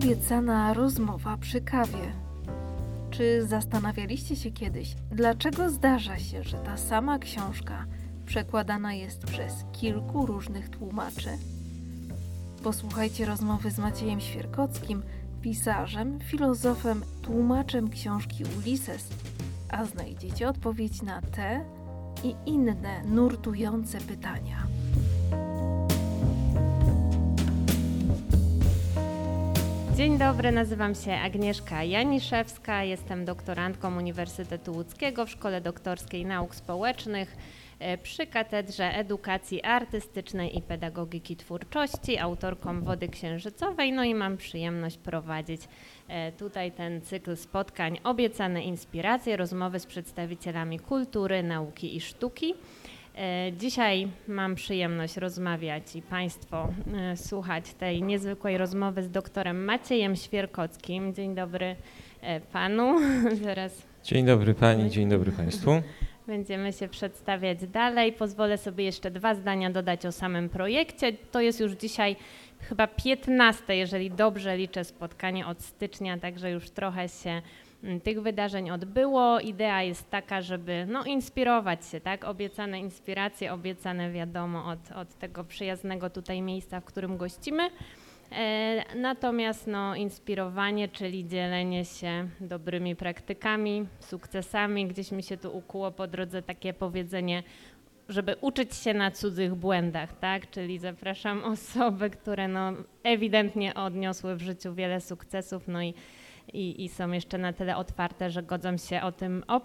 obiecana rozmowa przy kawie. Czy zastanawialiście się kiedyś, dlaczego zdarza się, że ta sama książka przekładana jest przez kilku różnych tłumaczy? Posłuchajcie rozmowy z Maciejem Świerkockim, pisarzem, filozofem, tłumaczem książki Ulises, a znajdziecie odpowiedź na te i inne nurtujące pytania. Dzień dobry, nazywam się Agnieszka Janiszewska, jestem doktorantką Uniwersytetu Łódzkiego w Szkole Doktorskiej Nauk Społecznych e, przy Katedrze Edukacji Artystycznej i Pedagogiki Twórczości, autorką Wody Księżycowej, no i mam przyjemność prowadzić e, tutaj ten cykl spotkań Obiecane Inspiracje, rozmowy z przedstawicielami kultury, nauki i sztuki. E, dzisiaj mam przyjemność rozmawiać i Państwo e, słuchać tej niezwykłej rozmowy z doktorem Maciejem Świerkockim. Dzień dobry e, Panu. Zaraz Dzień dobry Pani, dzień dobry Państwu. będziemy się przedstawiać dalej. Pozwolę sobie jeszcze dwa zdania dodać o samym projekcie. To jest już dzisiaj chyba 15, jeżeli dobrze liczę, spotkanie od stycznia, także już trochę się tych wydarzeń odbyło. Idea jest taka, żeby no, inspirować się, tak? Obiecane inspiracje, obiecane wiadomo od, od tego przyjaznego tutaj miejsca, w którym gościmy. E, natomiast no, inspirowanie, czyli dzielenie się dobrymi praktykami, sukcesami. Gdzieś mi się tu ukuło po drodze takie powiedzenie, żeby uczyć się na cudzych błędach, tak? Czyli zapraszam osoby, które no, ewidentnie odniosły w życiu wiele sukcesów, no i i, i są jeszcze na tyle otwarte, że godzą się o tym opowiedzieć